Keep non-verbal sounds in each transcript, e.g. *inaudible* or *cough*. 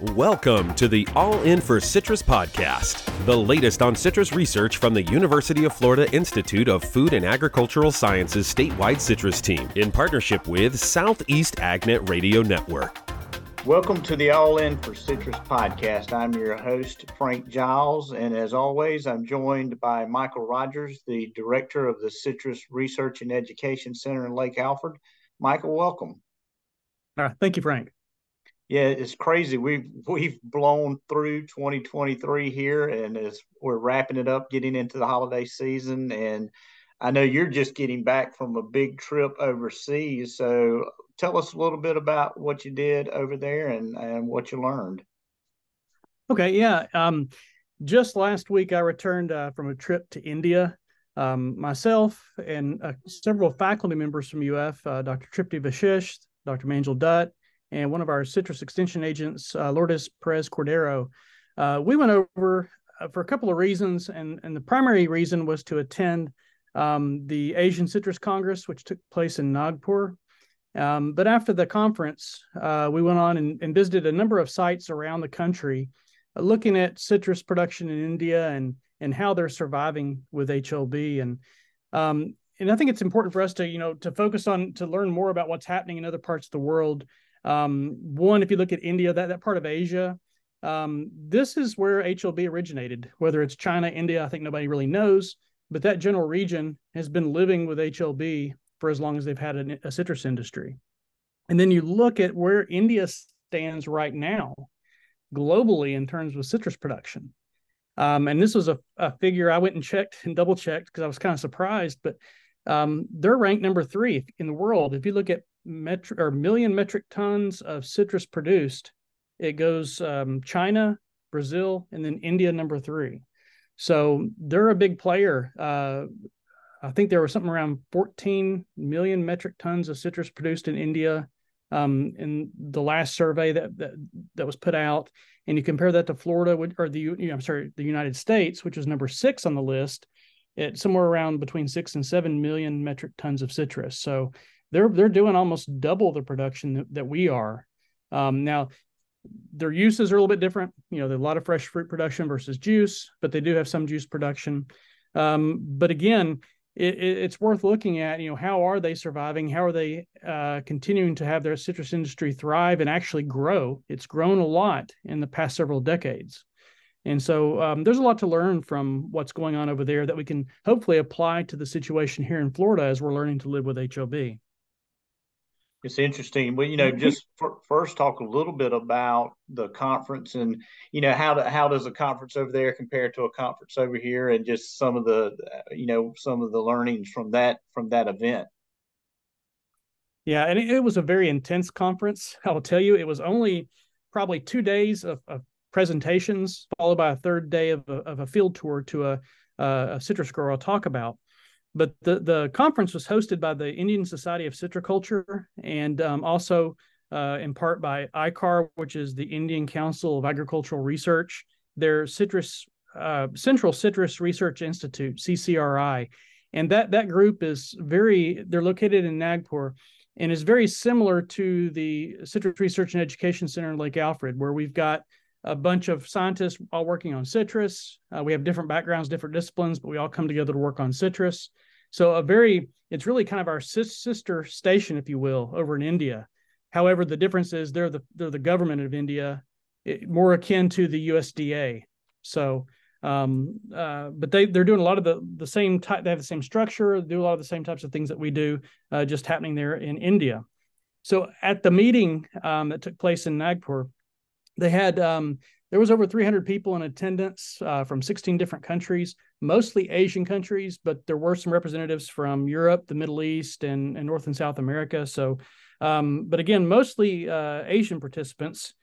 Welcome to the All In for Citrus podcast, the latest on citrus research from the University of Florida Institute of Food and Agricultural Sciences statewide citrus team in partnership with Southeast AgNet Radio Network. Welcome to the All In for Citrus podcast. I'm your host, Frank Giles, and as always, I'm joined by Michael Rogers, the director of the Citrus Research and Education Center in Lake Alfred. Michael, welcome. Uh, thank you, Frank yeah, it's crazy. We've we've blown through 2023 here, and as we're wrapping it up, getting into the holiday season, and I know you're just getting back from a big trip overseas. So tell us a little bit about what you did over there and and what you learned. Okay, yeah. Um, just last week I returned uh, from a trip to India. Um, myself and uh, several faculty members from UF, uh, Dr. Tripti Vashisth, Dr. Manjul Dutt, and one of our citrus extension agents, uh, Lourdes Perez Cordero. Uh, we went over uh, for a couple of reasons, and, and the primary reason was to attend um, the Asian Citrus Congress, which took place in Nagpur. Um, but after the conference, uh, we went on and, and, visited a number of sites around the country, uh, looking at citrus production in India and and how they're surviving with HLB. And um, and I think it's important for us to you know to focus on to learn more about what's happening in other parts of the world um, one, if you look at India, that, that part of Asia, um, this is where HLB originated, whether it's China, India, I think nobody really knows, but that general region has been living with HLB for as long as they've had a, a citrus industry. And then you look at where India stands right now globally in terms of citrus production. Um, and this was a, a, figure I went and checked and double checked because I was kind of surprised, but um, they're ranked number three in the world. If you look at metric or million metric tons of citrus produced, it goes um, China, Brazil, and then India number three. So they're a big player. Uh, I think there was something around 14 million metric tons of citrus produced in India um, in the last survey that, that that was put out. And you compare that to Florida or the you know, I'm sorry, the United States, which was number six on the list, at somewhere around between six and seven million metric tons of citrus. So they're they're doing almost double the production that, that we are. Um, now, their uses are a little bit different. You know, a lot of fresh fruit production versus juice, but they do have some juice production. Um, but again, it, it, it's worth looking at. You know, how are they surviving? How are they uh, continuing to have their citrus industry thrive and actually grow? It's grown a lot in the past several decades. And so um, there's a lot to learn from what's going on over there that we can hopefully apply to the situation here in Florida as we're learning to live with HLB. It's interesting. Well, you know, mm-hmm. just for, first talk a little bit about the conference and you know how do, how does a conference over there compare to a conference over here, and just some of the you know some of the learnings from that from that event. Yeah, and it, it was a very intense conference. *laughs* I will tell you, it was only probably two days of, of presentations, followed by a third day of a, of a field tour to a, a citrus grower I'll talk about. But the, the conference was hosted by the Indian Society of Citriculture and um, also uh, in part by ICAR, which is the Indian Council of Agricultural Research, their citrus uh, Central Citrus Research Institute, CCRI. And that, that group is very, they're located in Nagpur and is very similar to the Citrus Research and Education Center in Lake Alfred, where we've got a bunch of scientists all working on citrus. Uh, we have different backgrounds, different disciplines, but we all come together to work on citrus. So a very, it's really kind of our sister station, if you will, over in India. However, the difference is they're the they're the government of India, it, more akin to the USDA. So, um, uh, but they they're doing a lot of the the same type. They have the same structure, do a lot of the same types of things that we do, uh, just happening there in India. So at the meeting um, that took place in Nagpur, they had um, there was over 300 people in attendance uh, from 16 different countries, mostly Asian countries, but there were some representatives from Europe, the Middle East, and, and North and South America. So, um, but again, mostly uh, Asian participants,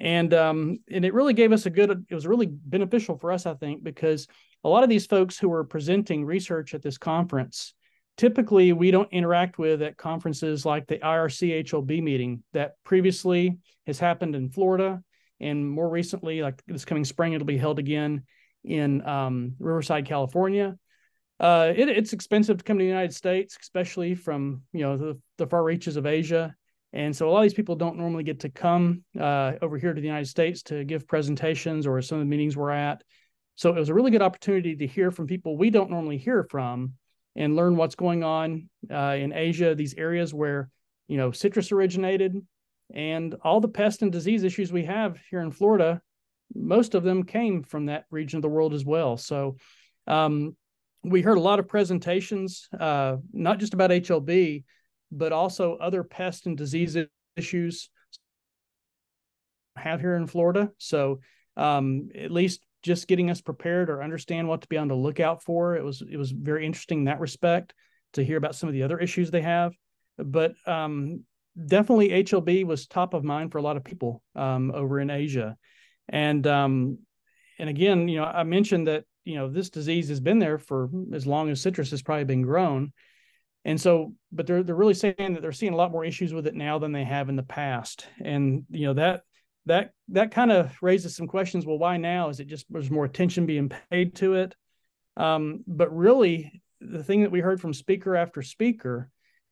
and um, and it really gave us a good. It was really beneficial for us, I think, because a lot of these folks who were presenting research at this conference typically we don't interact with at conferences like the IRC HLB meeting that previously has happened in Florida and more recently, like this coming spring, it'll be held again in um, Riverside, California. Uh, it, it's expensive to come to the United States, especially from you know the, the far reaches of Asia. And so a lot of these people don't normally get to come uh, over here to the United States to give presentations or some of the meetings we're at. So it was a really good opportunity to hear from people we don't normally hear from and learn what's going on uh, in Asia, these areas where you know citrus originated, and all the pest and disease issues we have here in Florida. Most of them came from that region of the world as well. So um, we heard a lot of presentations, uh, not just about HLB, but also other pest and disease issues have here in Florida. So um, at least just getting us prepared or understand what to be on the lookout for. It was it was very interesting in that respect to hear about some of the other issues they have. But um, definitely HLB was top of mind for a lot of people um, over in Asia, and um, and again, you know, I mentioned that you know this disease has been there for as long as citrus has probably been grown, and so but they're they're really saying that they're seeing a lot more issues with it now than they have in the past, and you know that that that kind of raises some questions. Well, why now? Is it just there's more attention being paid to it? Um, but really, the thing that we heard from speaker after speaker,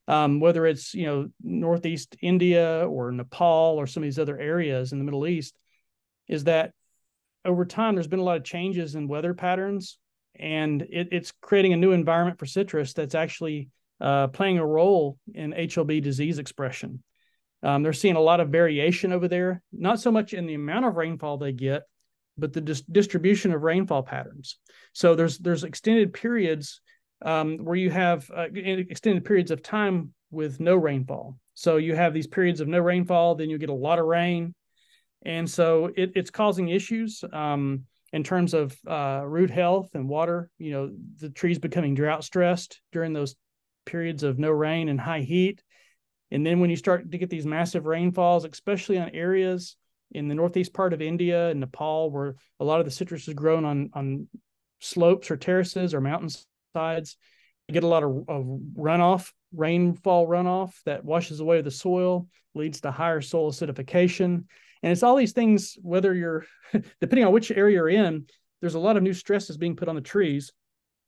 um, whether it's you know Northeast India or Nepal or some of these other areas in the Middle East, is that over time there's been a lot of changes in weather patterns, and it, it's creating a new environment for citrus that's actually uh, playing a role in HLB disease expression. Um, they're seeing a lot of variation over there, not so much in the amount of rainfall they get, but the dis- distribution of rainfall patterns. So there's there's extended periods um, where you have uh, extended periods of time with no rainfall. So you have these periods of no rainfall, then you get a lot of rain, and so it, it's causing issues um, in terms of uh, root health and water. You know, the trees becoming drought stressed during those periods of no rain and high heat. And then when you start to get these massive rainfalls, especially on areas in the northeast part of India and Nepal, where a lot of the citrus is grown on on slopes or terraces or mountain sides, you get a lot of, of runoff, rainfall runoff that washes away the soil, leads to higher soil acidification. And it's all these things, whether you're, *laughs* depending on which area you're in, there's a lot of new stresses being put on the trees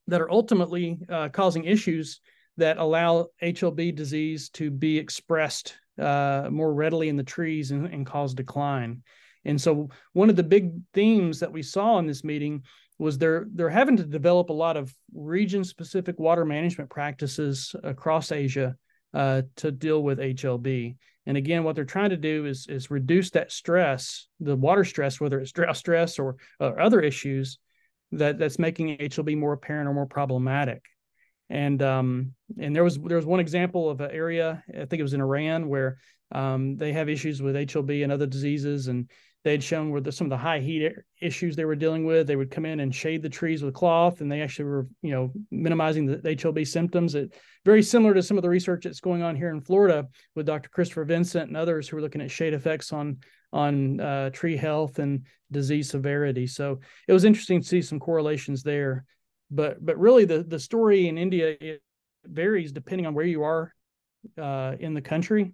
that are ultimately uh, causing issues that allow HLB disease to be expressed uh, more readily in the trees and, and, cause decline. And so, one of the big themes that we saw in this meeting was they're they're having to develop a lot of region-specific water management practices across Asia uh, to deal with HLB. And again, what they're trying to do is is reduce that stress, the water stress, whether it's drought stress or, or other issues that that's making HLB more apparent or more problematic and um, and there was there was one example of an area I think it was in Iran where um, they have issues with HLB and other diseases, and they had shown where the, some of the high heat issues they were dealing with. They would come in and shade the trees with cloth, and they actually were you know minimizing the, HLB symptoms. It very similar to some of the research that's going on here in Florida with Dr. Christopher Vincent and others who are looking at shade effects on on uh, tree health and disease severity. So it was interesting to see some correlations there but but really the the story in India it varies depending on where you are uh, in the country.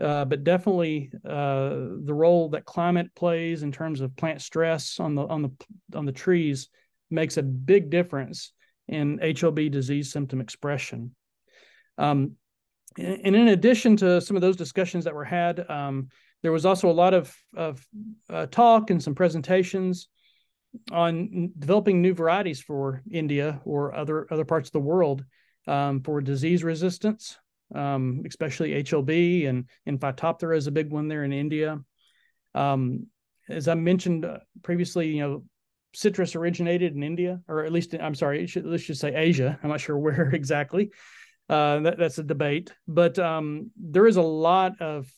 Uh, but definitely uh, the role that climate plays in terms of plant stress on the on the on the trees makes a big difference in HLB disease symptom expression. Um, and in addition to some of those discussions that were had, um, there was also a lot of, of uh, talk and some presentations on developing new varieties for India or other other parts of the world um, for disease resistance, um, especially HLB and and Phytophthora is a big one there in India. Um, as I mentioned uh, previously, you know, citrus originated in India, or at least I'm sorry, let's just say Asia. *laughs* I'm not sure where *laughs* exactly. Uh, that, that's a debate, but um, there is a lot of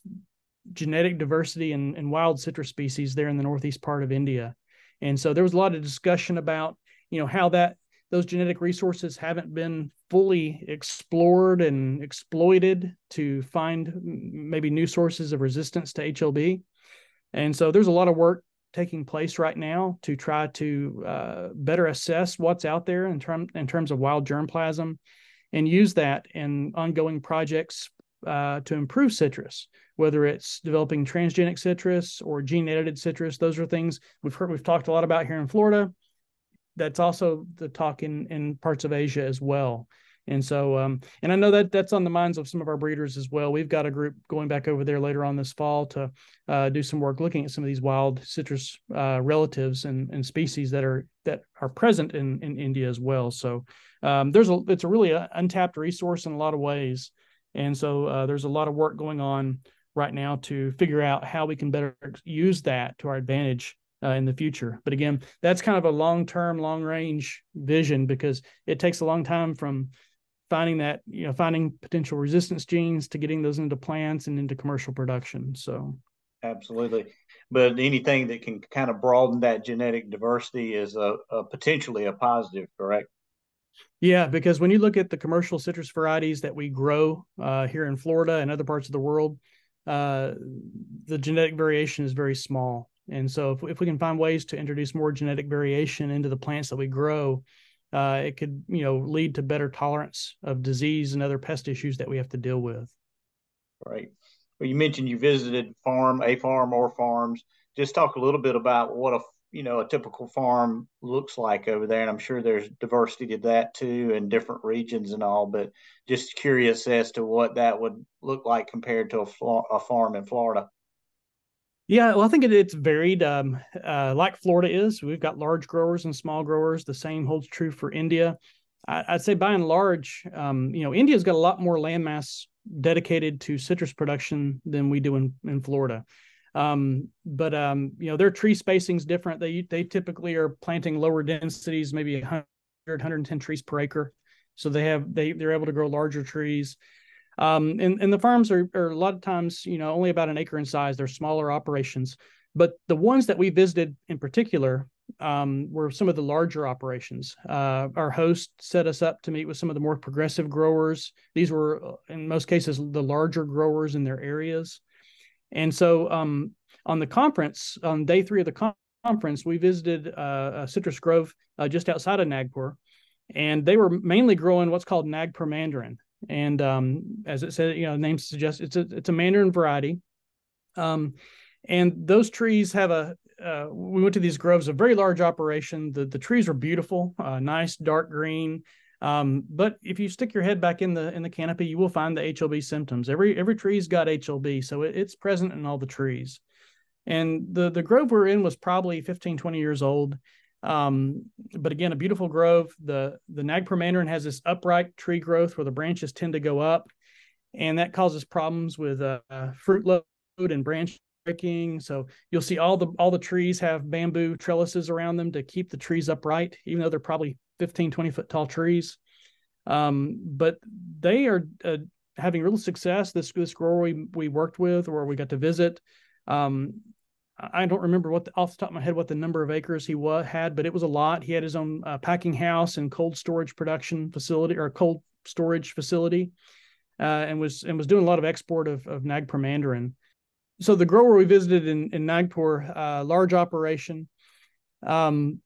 genetic diversity in, in wild citrus species there in the northeast part of India. And so there was a lot of discussion about, you know, how that those genetic resources haven't been fully explored and exploited to find maybe new sources of resistance to HLB. And so there's a lot of work taking place right now to try to uh, better assess what's out there in, term, in terms of wild germplasm and use that in ongoing projects uh, to improve citrus whether it's developing transgenic citrus or gene edited citrus. Those are things we've heard, we've talked a lot about here in Florida. That's also the talk in, in parts of Asia as well. And so, um, and I know that that's on the minds of some of our breeders as well. We've got a group going back over there later on this fall to uh, do some work looking at some of these wild citrus uh, relatives and, and species that are that are present in in India as well. So um, there's a it's a really uh, untapped resource in a lot of ways, and so uh, there's a lot of work going on right now to figure out how we can better use that to our advantage uh, in the future. But again, that's kind of a long term, long range vision because it takes a long time from finding that you know finding potential resistance genes to getting those into plants and into commercial production. So. Absolutely. But anything that can kind of broaden that genetic diversity is a, a potentially a positive correct? Yeah because when you look at the commercial citrus varieties that we grow uh, here in florida and other parts of the world uh, the genetic variation is very small and so if, if we can find ways to introduce more genetic variation into the plants that we grow uh, it could you know lead to better tolerance of disease and other pest issues that we have to deal with. Right. Well, you mentioned you visited farm, a farm or farms. Just talk a little bit about what a you know a typical farm looks like over there, and I'm sure there's diversity to that too, in different regions and all. But just curious as to what that would look like compared to a, a farm in Florida. Yeah, well, I think it, it's varied. Um, uh, like Florida is, we've got large growers and small growers. The same holds true for India. I, would say by and large, um, you know, India's got a lot more landmass dedicated to citrus production than we do in in Florida. Um, but um, you know, their tree spacing is different. They they typically are planting lower densities, maybe 100, 110 trees per acre. So they have they they're able to grow larger trees. Um, and, and the farms are, are a lot of times, you know, only about an acre in size. They're smaller operations. But the ones that we visited in particular um, were some of the larger operations. Uh, our host set us up to meet with some of the more progressive growers. These were, uh, in most cases, the larger growers in their areas. And so um, on the conference, on day three of the conference, we visited uh, a citrus grove uh, just outside of Nagpur, and they were mainly growing what's called Nagpur mandarin and um, as it said, you know, name suggests it's a it's a mandarin variety. Um, and those trees have a. Uh, we went to these groves, a very large operation. The the trees are beautiful, uh, nice dark green. Um, but if you stick your head back in the in the canopy, you will find the HLB symptoms. Every every tree's got HLB, so it, it's present in all the trees. And the the grove we're in was probably 15, 20 years old. Um, but again, a beautiful grove. The the Nagpur mandarin has this upright tree growth where the branches tend to go up, and that causes problems with uh, fruit load and branch breaking. So you'll see all the all the trees have bamboo trellises around them to keep the trees upright, even though they're probably 15, 20 foot tall trees. Um, but they are uh, having real success. This this grower we we worked with or we got to visit. Um, I don't remember what the, off the top of my head what the number of acres he had, but it was a lot. He had his own uh, packing house and cold storage production facility or cold storage facility, uh, and was and was doing a lot of export of, of Nagpur mandarin. So the grower we visited in in Nagpur, uh, large operation, um,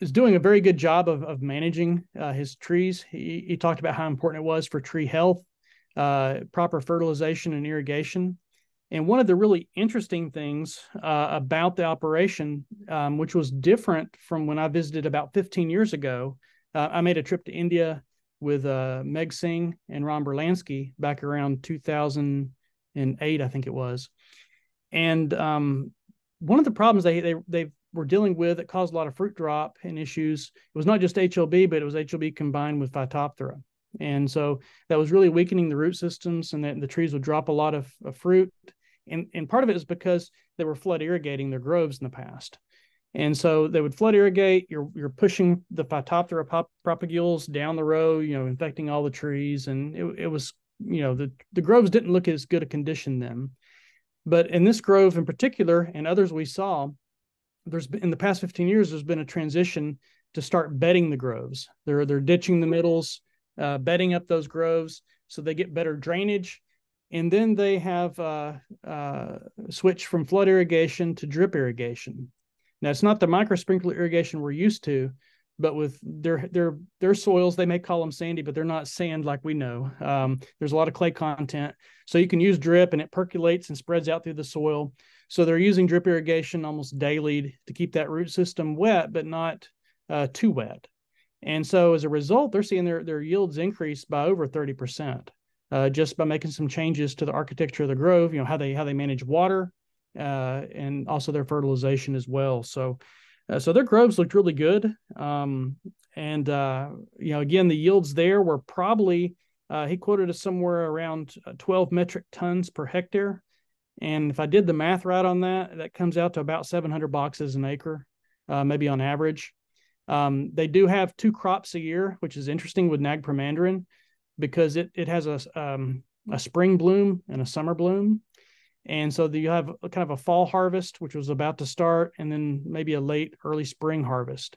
is doing a very good job of of managing uh, his trees. He he talked about how important it was for tree health, uh, proper fertilization and irrigation. And one of the really interesting things uh, about the operation, um, which was different from when I visited about 15 years ago, uh, I made a trip to India with uh, Megh Singh and Ron Brlansky back around 2008, I think it was. And um, one of the problems they, they, they were dealing with that caused a lot of fruit drop and issues, it was not just HLB, but it was HLB combined with Phytophthora. And so that was really weakening the root systems and that the trees would drop a lot of, of fruit and and part of it is because they were flood irrigating their groves in the past. And so they would flood irrigate. You're you're pushing the Phytophthora pop, propagules down the row, you know, infecting all the trees, and it, it was you know the the groves didn't look as good a condition then. But in this grove in particular, and others we saw, there's been in the past 15 years, there's been a transition to start bedding the groves. They're they're ditching the middles, uh, bedding up those groves so they get better drainage and then they have uh, uh, switched from flood irrigation to drip irrigation. Now it's not the micro sprinkler irrigation we're used to, but with their their their soils, they may call them sandy, but they're not sand like we know. Um, there's a lot of clay content, so you can use drip, and it percolates and spreads out through the soil. So they're using drip irrigation almost daily to keep that root system wet, but not uh, too wet. And so as a result, they're seeing their, their yields increase by over 30%. Uh, just by making some changes to the architecture of the grove, you know how they how they manage water, uh, and also their fertilization as well. So, uh, so their groves looked really good. Um, and uh, you know, again, the yields there were probably uh, he quoted us somewhere around uh, 12 metric tons per hectare. And if I did the math right on that, that comes out to about 700 boxes an acre, maybe on average. Um, they do have two crops a year, which is interesting with Nagpur mandarin because it it has a um, a spring bloom and a summer bloom, and so you have kind of a fall harvest, which was about to start, and then maybe a late early spring harvest.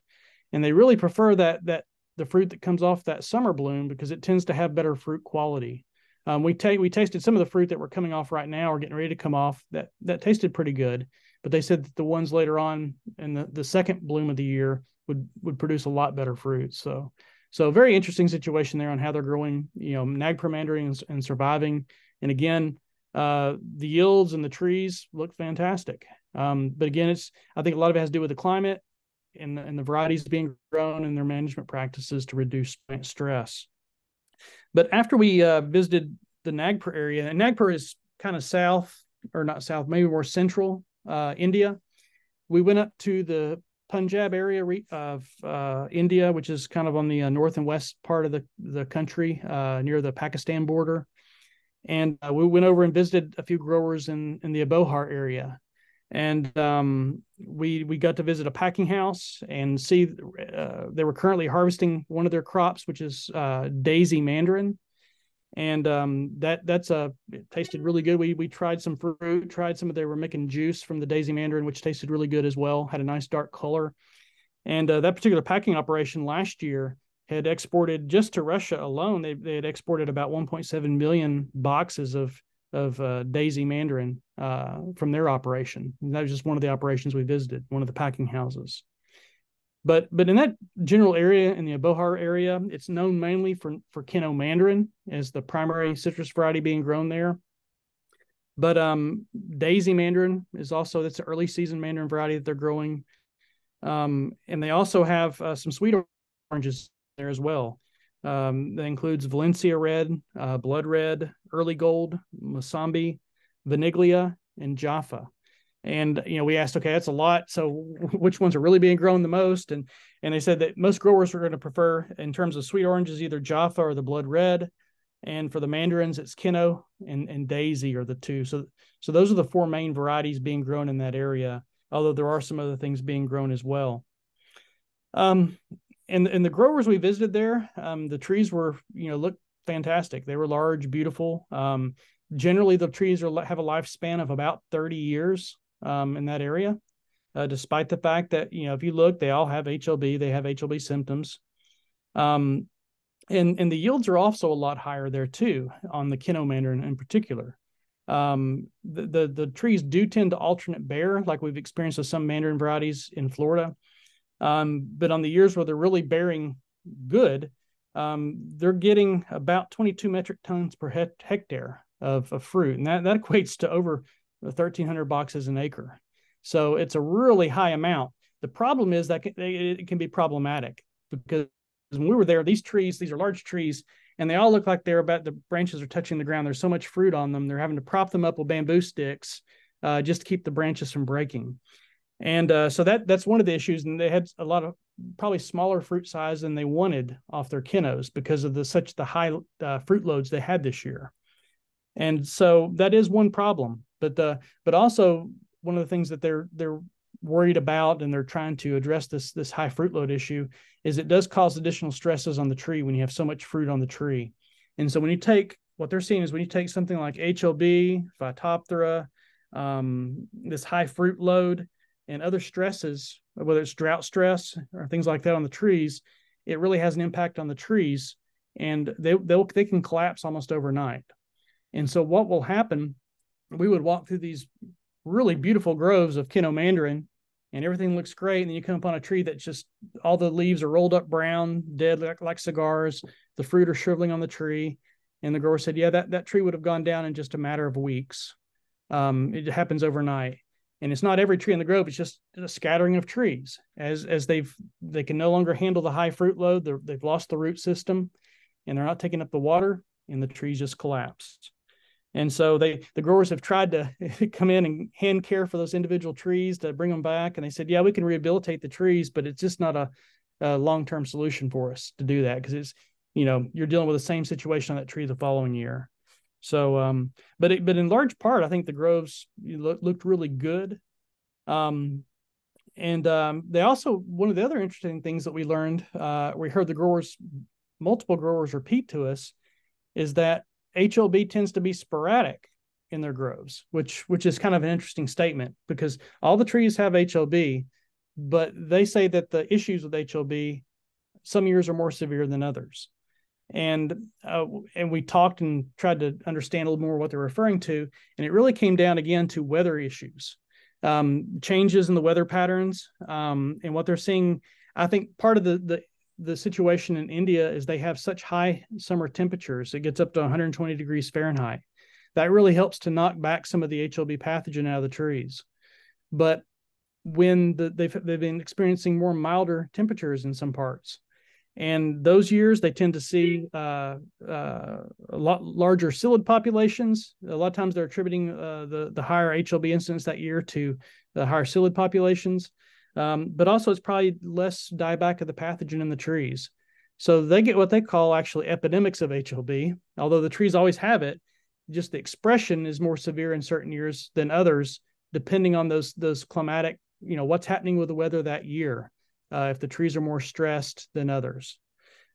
And they really prefer that that the fruit that comes off that summer bloom because it tends to have better fruit quality. Um, we take we tasted some of the fruit that were coming off right now or getting ready to come off that that tasted pretty good, but they said that the ones later on in the, the second bloom of the year would would produce a lot better fruit. So so very interesting situation there on how they're growing, you know, Nagpur mandarin and, and surviving. And again, uh, the yields and the trees look fantastic. Um, but again, it's I think a lot of it has to do with the climate and and the varieties being grown and their management practices to reduce stress. But after we uh, visited the Nagpur area, and Nagpur is kind of south or not south, maybe more central uh, India. We went up to the Punjab area of uh, India, which is kind of on the uh, north and west part of the, the country uh, near the Pakistan border. And uh, we went over and visited a few growers in, in the Abohar area. And um, we we got to visit a packing house and see uh, they were currently harvesting one of their crops, which is daisy mandarin and um, that that's a it tasted really good. We we tried some fruit, tried some of they were making juice from the daisy mandarin, which tasted really good as well. Had a nice dark color, and uh, that particular packing operation last year had exported just to Russia alone. They they had exported about 1.7 million boxes of of uh, daisy mandarin uh, from their operation. And that was just one of the operations we visited, one of the packing houses. But but in that general area in the Abohar area, it's known mainly for for Kinnow mandarin as the primary citrus variety being grown there. But um, Daisy mandarin is also that's an early season mandarin variety that they're growing, um, and they also have uh, some sweet oranges there as well. Um, that includes Valencia red, uh, blood red, early gold, Mosambi, Vaniglia, and Jaffa and you know we asked okay that's a lot. So which ones are really being grown the most? And and they said that most growers are going to prefer in terms of sweet oranges either jaffa or the blood red. And for the mandarins it's kinnow and and daisy are the two. So so those are the four main varieties being grown in that area although there are some other things being grown as well. Um and and the growers we visited there um the trees were you know look fantastic. They were large beautiful. Um generally the trees are have a lifespan of about 30 years um, in that area, uh, despite the fact that you know if you look, they all have HLB, they have HLB symptoms, um, and and the yields are also a lot higher there too on the Kinnow mandarin in particular. Um, the, the the trees do tend to alternate bear, like we've experienced with some mandarin varieties in Florida. Um, but on the years where they're really bearing good, um, they're getting about 22 metric tons per hectare of, of fruit, and that that equates to over 1,300 boxes an acre. So it's a really high amount. The problem is that it can be problematic because when we were there, these trees, these are large trees, and they all look like they're about the branches are touching the ground. There's so much fruit on them. They're having to prop them up with bamboo sticks uh, just to keep the branches from breaking. And uh, so that that's one of the issues. And they had a lot of probably smaller fruit size than they wanted off their kinnows because of the such the high uh, fruit loads they had this year. And so that is one problem. But the but also one of the things that they're they're worried about and they're trying to address this this high fruit load issue is it does cause additional stresses on the tree when you have so much fruit on the tree. And so when you take what they're seeing is when you take something like HLB, Phytophthora, um, this high fruit load, and other stresses, whether it's drought stress or things like that on the trees, it really has an impact on the trees, and they they they can collapse almost overnight. And so what will happen we would walk through these really beautiful groves of Kinnow mandarin and everything looks great. And then you come upon a tree that just all the leaves are rolled up brown, dead like, like cigars. The fruit are shriveling on the tree. And the grower said, Yeah, that, that tree would have gone down in just a matter of weeks. Um, it happens overnight. and it's not every tree in the grove; it's just a scattering of trees. As as they've they can no longer handle the high fruit load, they've lost the root system, and they're not taking up the water, and the trees just collapsed. And so they the growers have tried to *laughs* come in and hand care for those individual trees to bring them back. And they said, yeah, we can rehabilitate the trees, but it's just not a, a long term solution for us to do that because it's you know you're dealing with the same situation on that tree the following year. So, um, but it, but in large part, I think the groves look, looked really good. Um, and um, they also one of the other interesting things that we learned, uh, we heard the growers, multiple growers repeat to us, is that HLB tends to be sporadic in their groves, which which is kind of an interesting statement because all the trees have HLB, but they say that the issues with HLB some years are more severe than others. And uh, and we talked and tried to understand a little more what they're referring to, and it really came down again to weather issues, um, changes in the weather patterns, um, and what they're seeing. I think part of the the the situation in India is they have such high summer temperatures. It gets up to 120 degrees Fahrenheit. That really helps to knock back some of the HLB pathogen out of the trees. But when the, they've they've been experiencing more milder temperatures in some parts, and those years they tend to see uh, uh, a lot larger psyllid populations. A lot of times they're attributing uh, the the higher HLB incidence that year to the higher psyllid populations. Um, but also it's probably less dieback of the pathogen in the trees. So they get what they call actually epidemics of HLB, although the trees always have it. Just the expression is more severe in certain years than others, depending on those those climatic, you know, what's happening with the weather that year. Uh, if the trees are more stressed than others.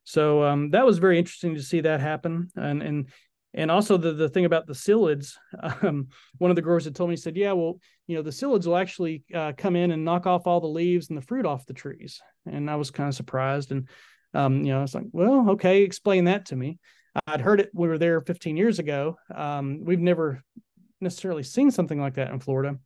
So um, that was very interesting to see that happen. And and and also the, the thing about the psyllids, *laughs* um, one of the growers had told me, he said, yeah, well, you know, the psyllids will actually uh, come in and knock off all the leaves and the fruit off the trees. And I was kind of surprised. And, um, you know, I was like, well, okay, explain that to me. I'd heard it. We were there 15 years ago. Um, we've never necessarily seen something like that in Florida.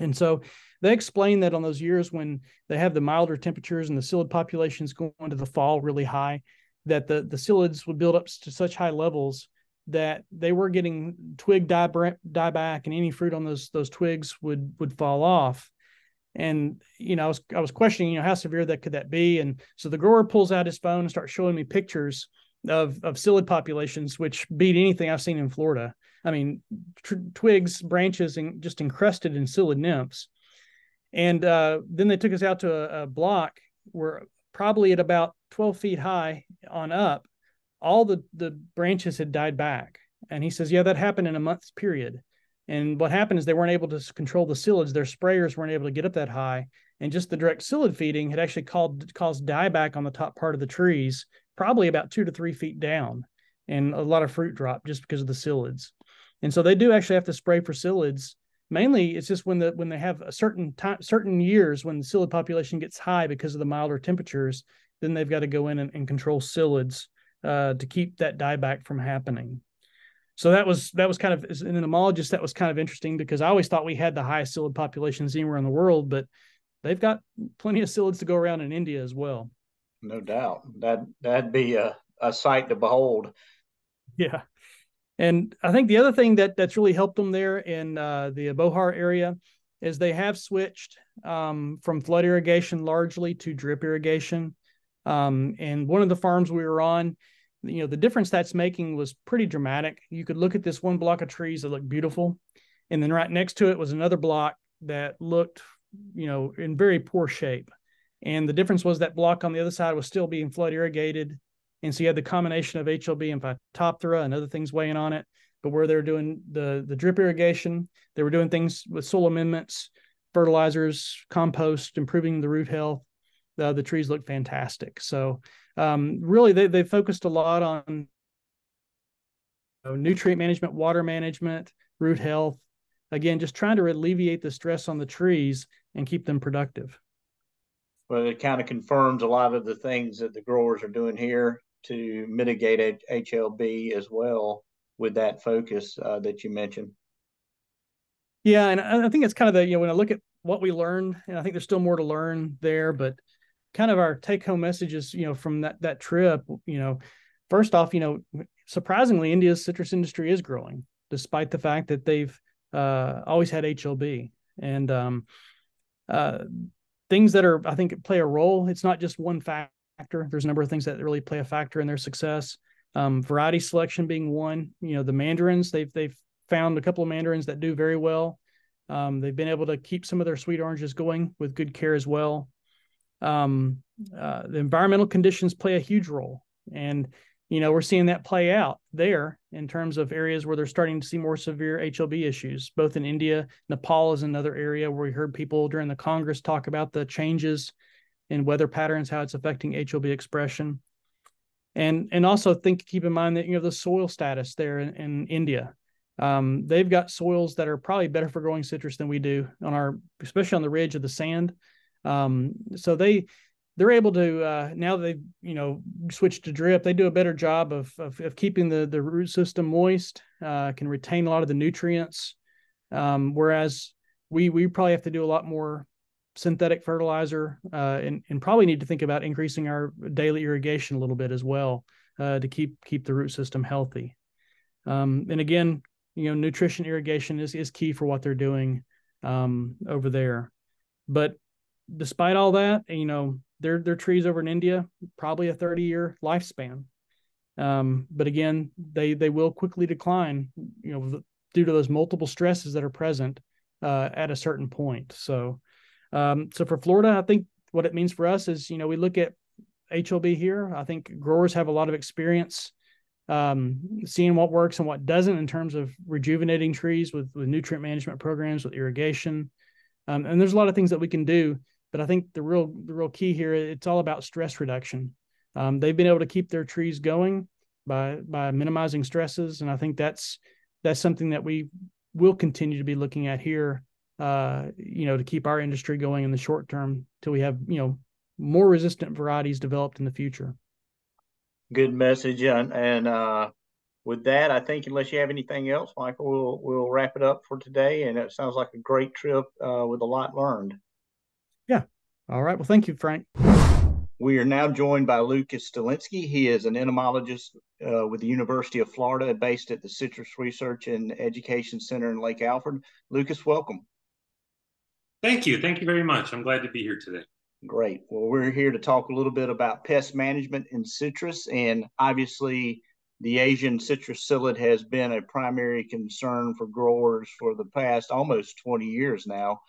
And so they explain that on those years when they have the milder temperatures and the psyllid populations go into the fall really high, that the, the psyllids would build up to such high levels that they were getting twig die, die back and any fruit on those those twigs would would fall off. And you know I was I was questioning you know how severe that could that be? And so the grower pulls out his phone and starts showing me pictures of of psyllid populations which beat anything I've seen in Florida. I mean tr- twigs branches and just encrusted in psyllid nymphs. And uh, then they took us out to a, a block where probably at about 12 feet high on up all the the branches had died back. And he says, yeah, that happened in a month's period. And what happened is they weren't able to control the psyllids Their sprayers weren't able to get up that high. And just the direct psyllid feeding had actually called, caused dieback on the top part of the trees, probably about two to three feet down, and a lot of fruit drop just because of the psyllids. And so they do actually have to spray for psyllids. Mainly, it's just when the when they have a certain time, certain years when the psyllid population gets high because of the milder temperatures, then they've got to go in and, and control psyllids uh, to keep that dieback from happening. So that was that was kind of as an entomologist that was kind of interesting because I always thought we had the highest psyllid populations anywhere in the world, but they've got plenty of psyllids to go around in India as well. No doubt that that'd be a, a sight to behold. Yeah, and I think the other thing that that's really helped them there in uh, the Abohar area is they have switched um, from flood irrigation largely to drip irrigation. Um, and one of the farms we were on, you know, the difference that's making was pretty dramatic. You could look at this one block of trees that looked beautiful, and then right next to it was another block that looked, you know, in very poor shape. And the difference was that block on the other side was still being flood irrigated. And so you had the combination of HLB and Phytophthora and other things weighing on it. But where they were doing the, the drip irrigation, they were doing things with soil amendments, fertilizers, compost, improving the root health the, the trees look fantastic. So um, really, they they focused a lot on you know, nutrient management, water management, root health. Again, just trying to alleviate the stress on the trees and keep them productive. Well, it kind of confirms a lot of the things that the growers are doing here to mitigate HLB as well with that focus uh, that you mentioned. Yeah, and I think it's kind of the you know when I look at what we learned, and I think there's still more to learn there, but kind of our take home messages, you know, from that that trip, you know, first off, you know, surprisingly, India's citrus industry is growing, despite the fact that they've uh, always had HLB. And um, uh, things that are, I think, play a role. It's not just one factor. There's a number of things that really play a factor in their success. Um, variety selection being one. You know, the mandarins they've they've found a couple of mandarins that do very well. Um, they've been able to keep some of their sweet oranges going with good care as well. Um, uh, the environmental conditions play a huge role, and you know we're seeing that play out there in terms of areas where they're starting to see more severe HLB issues. Both in India, Nepal is another area where we heard people during the Congress talk about the changes in weather patterns, how it's affecting HLB expression, and and also think keep in mind that you know the soil status there in, in India. Um, they've got soils that are probably better for growing citrus than we do on our, especially on the ridge of the sand. Um, so they they're able to uh, now they've you know switched to drip. They do a better job of of, of keeping the the root system moist, uh, can retain a lot of the nutrients. Um, whereas we we probably have to do a lot more synthetic fertilizer uh, and and probably need to think about increasing our daily irrigation a little bit as well uh, to keep keep the root system healthy. Um, and again, you know, nutrition irrigation is is key for what they're doing um, over there. But despite all that, you know, their their trees over in India probably a 30 year lifespan. Um, but again, they they will quickly decline, you know, due to those multiple stresses that are present uh, at a certain point. So, um, so for Florida, I think what it means for us is, you know, we look at HLB here. I think growers have a lot of experience um, seeing what works and what doesn't in terms of rejuvenating trees with with nutrient management programs, with irrigation, um, and there's a lot of things that we can do but I think the real the real key here it's all about stress reduction. Um, they've been able to keep their trees going by by minimizing stresses, and I think that's that's something that we will continue to be looking at here. Uh, you know, to keep our industry going in the short term till we have you know more resistant varieties developed in the future. Good message, and, and uh, with that, I think unless you have anything else, Michael, we'll we'll wrap it up for today. And it sounds like a great trip uh, with a lot learned. Yeah. All right. Well, thank you, Frank. We are now joined by Lucas Stelinski. He is an entomologist uh, with the University of Florida, based at the Citrus Research and Education Center in Lake Alfred. Lucas, welcome. Thank you. Thank you very much. I'm glad to be here today. Great. Well, we're here to talk a little bit about pest management in citrus. And obviously, the Asian citrus psyllid has been a primary concern for growers for the past almost 20 years now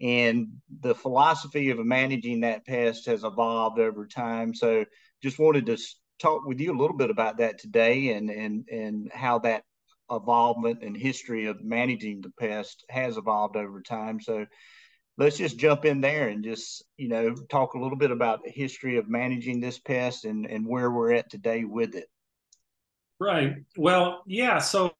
and the philosophy of managing that pest has evolved over time. So, just wanted to talk with you a little bit about that today, and and and how that evolvement and history of managing the pest has evolved over time. So, let's just jump in there and just you know talk a little bit about the history of managing this pest and and where we're at today with it. Right. Well, yeah. So,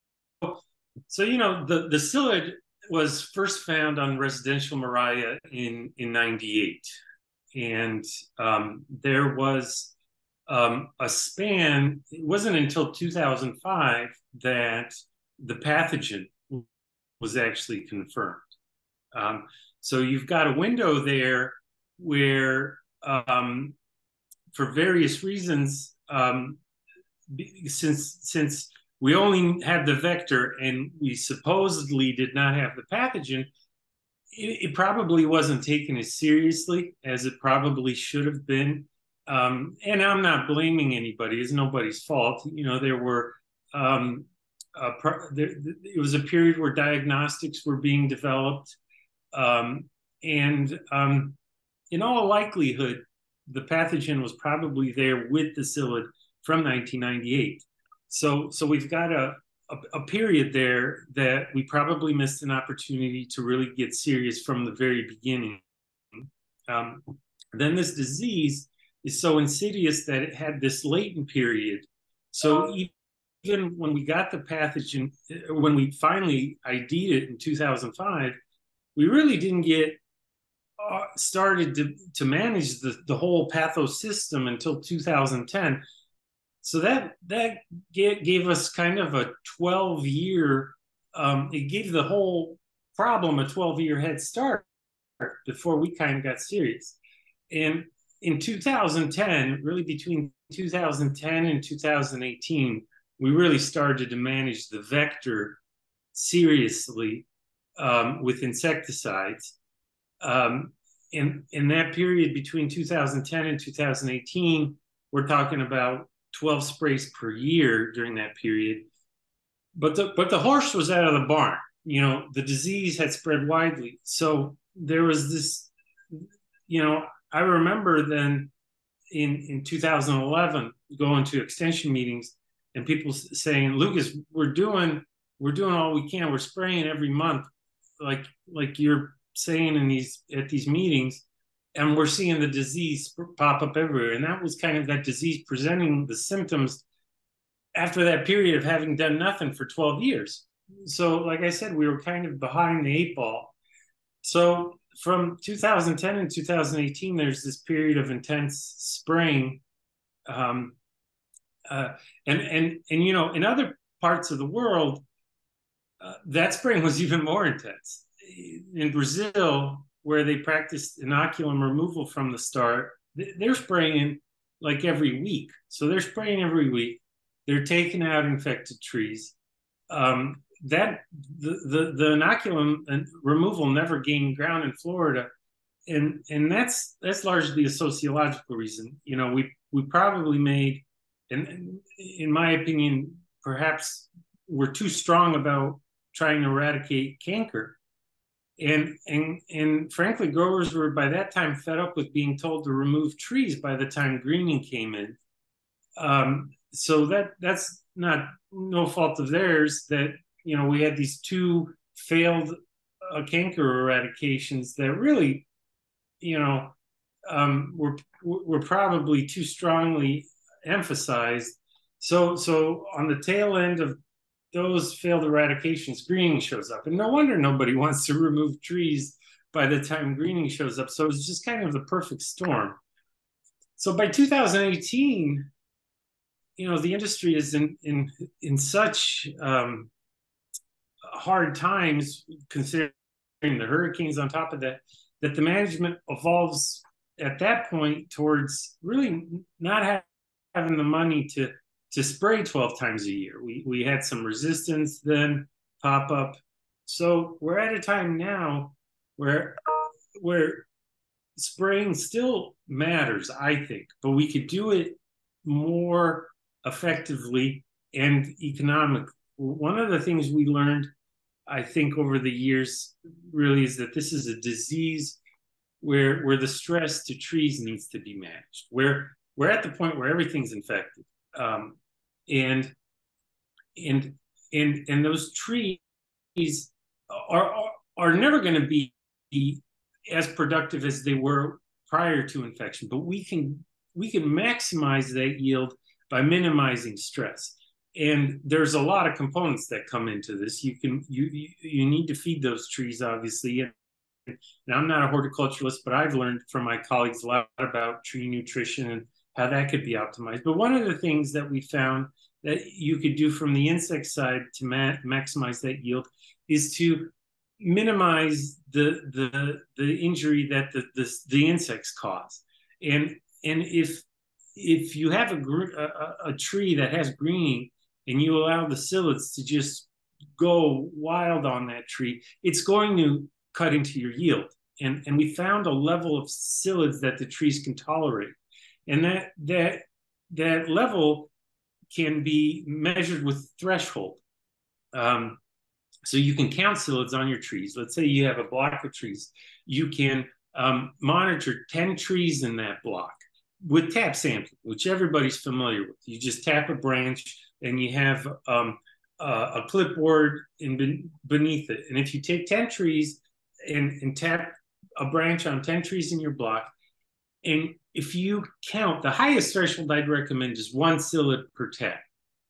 so you know the the psyllid was first found on residential Murraya in, in 98. And um, there was um, a span, it wasn't until 2005 that the pathogen was actually confirmed. Um, so you've got a window there where, um, for various reasons, um, since since we only had the vector and we supposedly did not have the pathogen, it, it probably wasn't taken as seriously as it probably should have been. Um, and I'm not blaming anybody; it's nobody's fault. You know, there were um, pro- there, it was a period where diagnostics were being developed, um, and um, in all likelihood, the pathogen was probably there with the psyllid from 1998. So so we've got a, a, period there that we probably missed an opportunity to really get serious from the very beginning. Um, then this disease is so insidious that it had this latent period. So even when we got the pathogen, when we finally ID'd it in 2005, we really didn't get uh, started to, to manage the, the whole pathosystem until 2010 so that that gave us kind of a 12 year um, it gave the whole problem a 12 year head start before we kind of got serious and in 2010 really between 2010 and 2018 we really started to manage the vector seriously um, with insecticides. Um, in in that period between 2010 and 2018, we're talking about 12 sprays per year during that period. But the but the horse was out of the barn. You know, the disease had spread widely. So there was this, you know, I remember then in in 2011 going to extension meetings and people saying, Lucas, we're doing we're doing all we can. We're spraying every month, like like you're saying in these at these meetings, and we're seeing the disease pop up everywhere. And that was kind of that disease presenting the symptoms after that period of having done nothing for 12 years. So, like I said, we were kind of behind the eight ball. So, from 2010 and 2018, there's this period of intense spraying. Um, uh, and and and you know, in other parts of the world, uh, that spring was *laughs* even more intense. In Brazil, where they practiced inoculum removal from the start, they're spraying like every week. So they're spraying every week. They're taking out infected trees. Um, that the, the the inoculum removal never gained ground in Florida, and and that's that's largely a sociological reason. You know, we we probably made, and in my opinion, perhaps we're too strong about trying to eradicate canker. And and and frankly, growers were by that time fed up with being told to remove trees by the time greening came in. Um, so that that's not no fault of theirs that you know we had these two failed uh, canker eradications that really you know um, were were probably too strongly emphasized. So so on the tail end of those failed eradications, greening shows up. And no wonder nobody *laughs* wants to remove trees by the time greening shows up. So it's just kind of the perfect storm. So by 2018, you know, the industry is in in in such um, hard times, considering the hurricanes on top of that, that the management evolves at that point towards really not having the money to to spray 12 times a year. We, we had some resistance then pop up. So we're at a time now where, where spraying still matters, I think, but we could do it more effectively and economically. One of the things we learned, I think, over the years really is that this is a disease where where the stress to trees needs to be managed. Where we're at the point where everything's infected um, and and and and those trees are are, are never going to be, as productive as they were prior to infection but we can we can maximize that yield by minimizing stress. And there's a lot of components that come into this. You can you you need to feed those trees obviously and i'm not a horticulturalist but i've learned from my colleagues a lot about tree nutrition and how that could be optimized. But one of the things that we found that you could do from the insect side to ma- maximize that yield is to minimize the the the injury that the, the the, insects cause. And and if if you have a, a, a tree that has greening and you allow the psyllids to just go wild on that tree, it's going to cut into your yield. And, and we found a level of psyllids that the trees can tolerate and that that that level can be measured with threshold. Um, so you can count psyllids on your trees. Let's say you have a block of trees. You can um, monitor 10 trees in that block with tap sampling, which everybody's familiar with. You just tap a branch and you have um, uh, a clipboard in beneath it. And if you take 10 trees and, and tap a branch on 10 trees in your block, and if you count, the highest threshold I'd recommend is one psyllid per tap.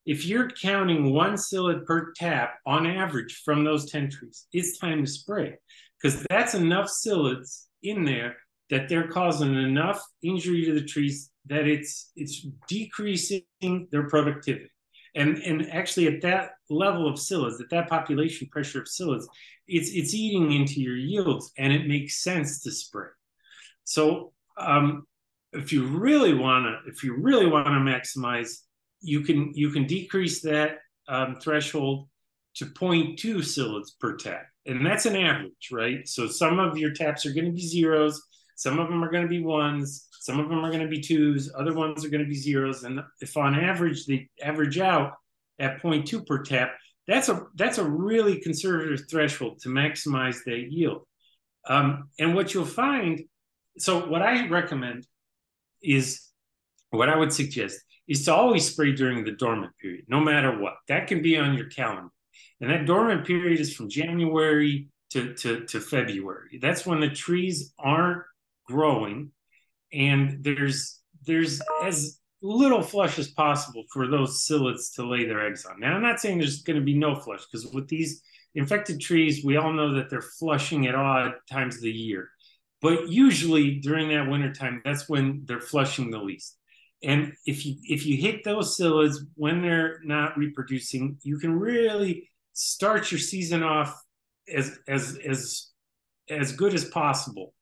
If you're counting one psyllid per tap on average from those 10 trees, it's time to spray because that's enough psyllids in there that they're causing enough injury to the trees that it's it's decreasing their productivity. And, and actually at that level of psyllids, at that population pressure of psyllids, it's it's eating into your yields and it makes sense to spray. So um, if you really want to, if you really want to maximize, you can you can decrease that um, threshold to 0.2 psyllids per tap. and that's an average, right? So some of your taps are going to be zeros, some of them are going to be ones, some of them are going to be twos, other ones are going to be zeros. And if on average they average out at 0.2 per tap, that's a that's a really conservative threshold to maximize that yield. Um, and what you'll find, so what I recommend is what I would suggest is to always spray during the dormant period, no matter what. That can be on your calendar. And that dormant period is from January to, to, to February. That's when the trees aren't growing and there's there's as little flush as possible for those psyllids to lay their eggs on. Now, I'm not saying there's going to be no flush because with these infected trees, we all know that they're flushing at odd times of the year. But usually during that winter time, that's when they're flushing the least. And if you if you hit those psyllids when they're not reproducing, you can really start your season off as as as as good as possible.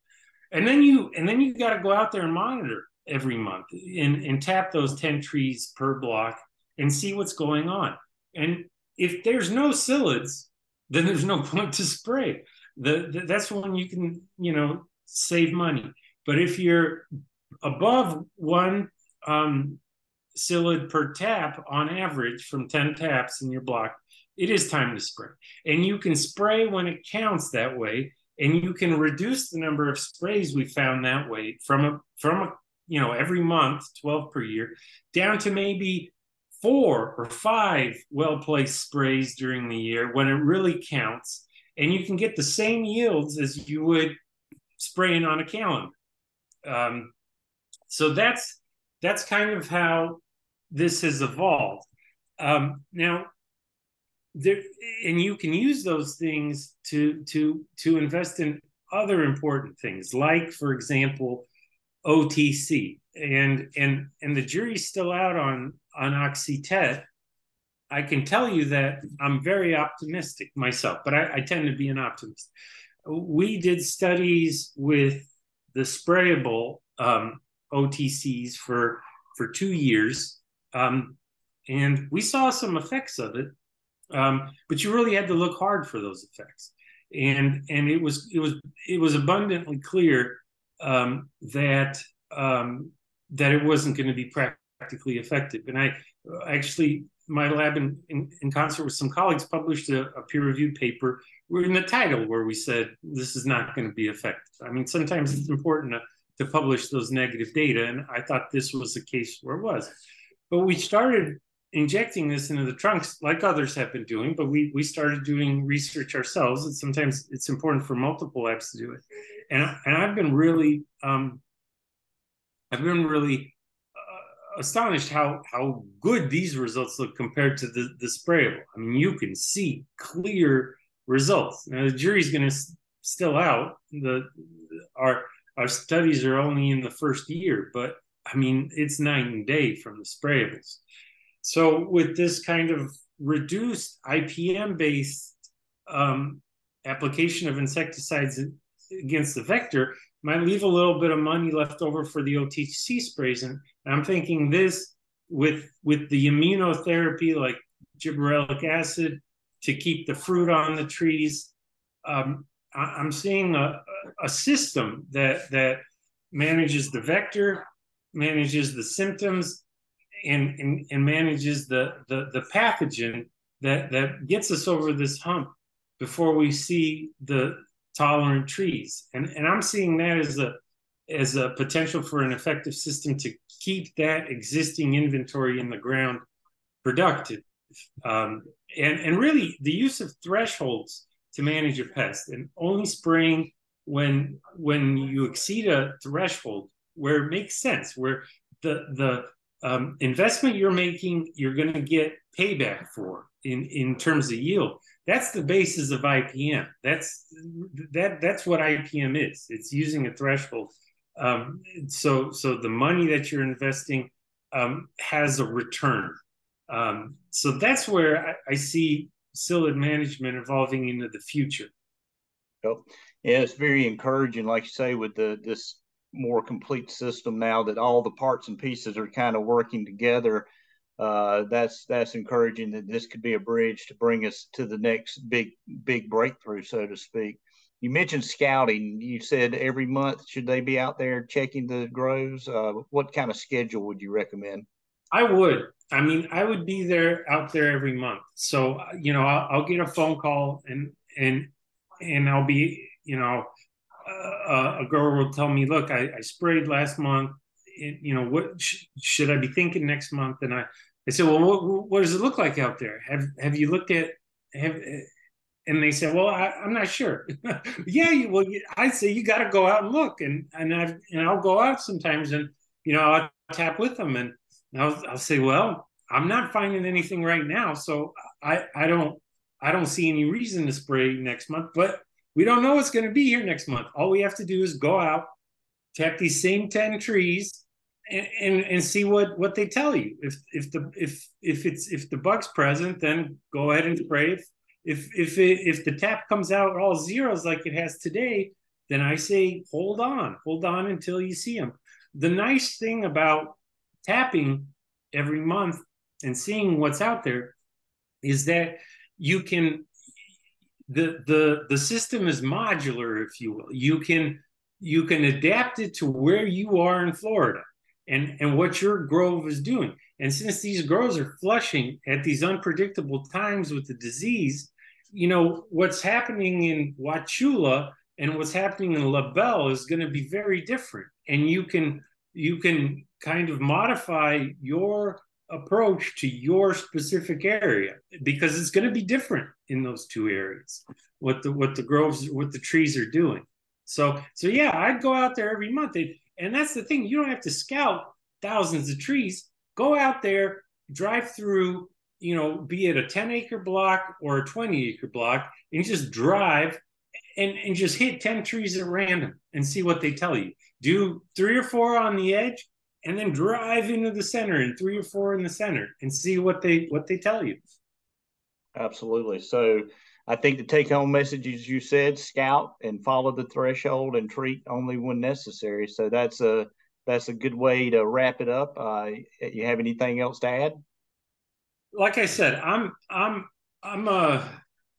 And then you and then you got to go out there and monitor every month and, and tap those 10 trees per block and see what's going on. And if there's no psyllids, then there's no *laughs* point to spray. The, the, that's when you can, you know, save money. But if you're above one um, psyllid per tap on average from 10 taps in your block, it is time to spray. And you can spray when it counts that way. And you can reduce the number of sprays we found that way from a from a you know every month 12 per year down to maybe four or five well placed sprays during the year when it really counts and you can get the same yields as you would spraying on a calendar um, so that's that's kind of how this has evolved um, now there and you can use those things to to to invest in other important things like for example OTC, and and and the jury's still out on on Oxytet. I can tell you that I'm very optimistic myself, but I, I tend to be an optimist. We did studies with the sprayable um, OTCs for for two years, um, and we saw some effects of it. Um, but you really had to look hard for those effects, and and it was it was it was abundantly clear um, that um, that it wasn't going to be practically effective. And I actually, my lab in, in, in concert with some colleagues published a, a peer-reviewed paper in the title where we said this is not going to be effective. I mean, sometimes it's important to, to publish those negative data, and I thought this was the case where it was. But we started injecting this into the trunks like others have been doing, but we, we started doing research ourselves. And sometimes it's important for multiple labs to do it and and I've been really um, I've been really astonished how how good these results look compared to the the sprayable. I mean, you can see clear results. Now the jury's going to still out. The our our studies are only in the first year, but I mean it's night and day from the sprayables. So with this kind of reduced IPM based um, application of insecticides against the vector might leave a little bit of money left over for the OTC sprays. And I'm thinking this with with the immunotherapy like gibberellic acid to keep the fruit on the trees. Um, I, am seeing a, a system that that manages the vector, manages the symptoms, and and, and manages the, the the pathogen that that gets us over this hump before we see the tolerant trees. And, and I'm seeing that as a as a potential for an effective system to keep that existing inventory in the ground productive. Um, and, and really the use of thresholds to manage a pest and only spraying when when you exceed a threshold where it makes sense, where the the um, investment you're making, you're going to get payback for in in terms of yield. That's the basis of IPM. That's that that's what IPM is. It's using a threshold. Um, so so the money that you're investing um, has a return. Um, so that's where I, I see psyllid management evolving into the future. Well, yeah, it's very encouraging, like you say, with the this more complete system now that all the parts and pieces are kind of working together uh, that's that's encouraging that this could be a bridge to bring us to the next big big breakthrough, so to speak. You mentioned scouting. You said every month should they be out there checking the groves? Uh, what kind of schedule would you recommend? I would. I mean, I would be there out there every month. So you know, I'll, I'll get a phone call and and and I'll be you know, uh, a girl will tell me, "Look, I, I sprayed last month you know, what sh- should I be thinking next month? And I, I said, well, what, what does it look like out there? Have Have you looked at have? And they said, well, I, am not sure. *laughs* yeah, you, well, I say you got to go out and look, and and I and I'll go out sometimes, and you know, I'll tap with them, and I'll, I'll say, well, I'm not finding anything right now, so I I don't I don't see any reason to spray next month, but we don't know what's going to be here next month. All we have to do is go out, tap these same 10 trees and, and, and see what what they tell you. If if the if if it's if the bug's present, then go ahead and spray. If if if it, if the tap comes out all zeros like it has today, then I say hold on, hold on until you see them. The nice thing about tapping every month and seeing what's out there is that you can the the the system is modular if you will you can you can adapt it to where you are in florida and and what your grove is doing. And since these groves are flushing at these unpredictable times with the disease, you know what's happening in Wauchula and what's happening in LaBelle is going to be very different. And you can you can kind of modify your approach to your specific area because it's going to be different in those two areas what the what the groves what the trees are doing so so yeah i'd go out there every month and that's the thing. You don't have to scout thousands of trees. Go out there, drive through, you know, be it a 10 acre block or a 20 acre block, and just drive and, and just hit 10 trees at random and see what they tell you. Do three or four on the edge and then drive into the center and three or four in the center and see what they what they tell you. Absolutely. So I think the take home message is you said scout and follow the threshold and treat only when necessary. So that's a that's a good way to wrap it up. Uh, you have anything else to add? Like I said, I'm I'm I'm a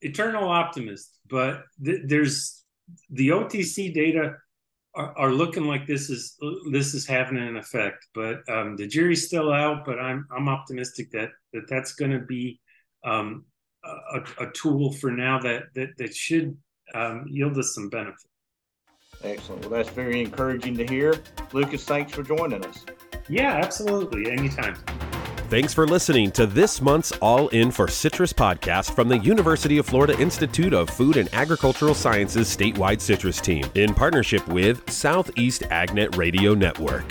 eternal optimist, but th- there's the OTC data are, are, looking like this is this is having an effect. But um, the jury's still out. But I'm I'm optimistic that that that's going to be um, a, a tool for now that that, that should um, yield us some benefit. Excellent. Well, that's very encouraging to hear. Lukasz, thanks for joining us. Yeah, absolutely. Anytime. Thanks for listening to this month's All In for Citrus podcast from the University of Florida Institute of Food and Agricultural Sciences statewide citrus team in partnership with Southeast AgNet Radio Network.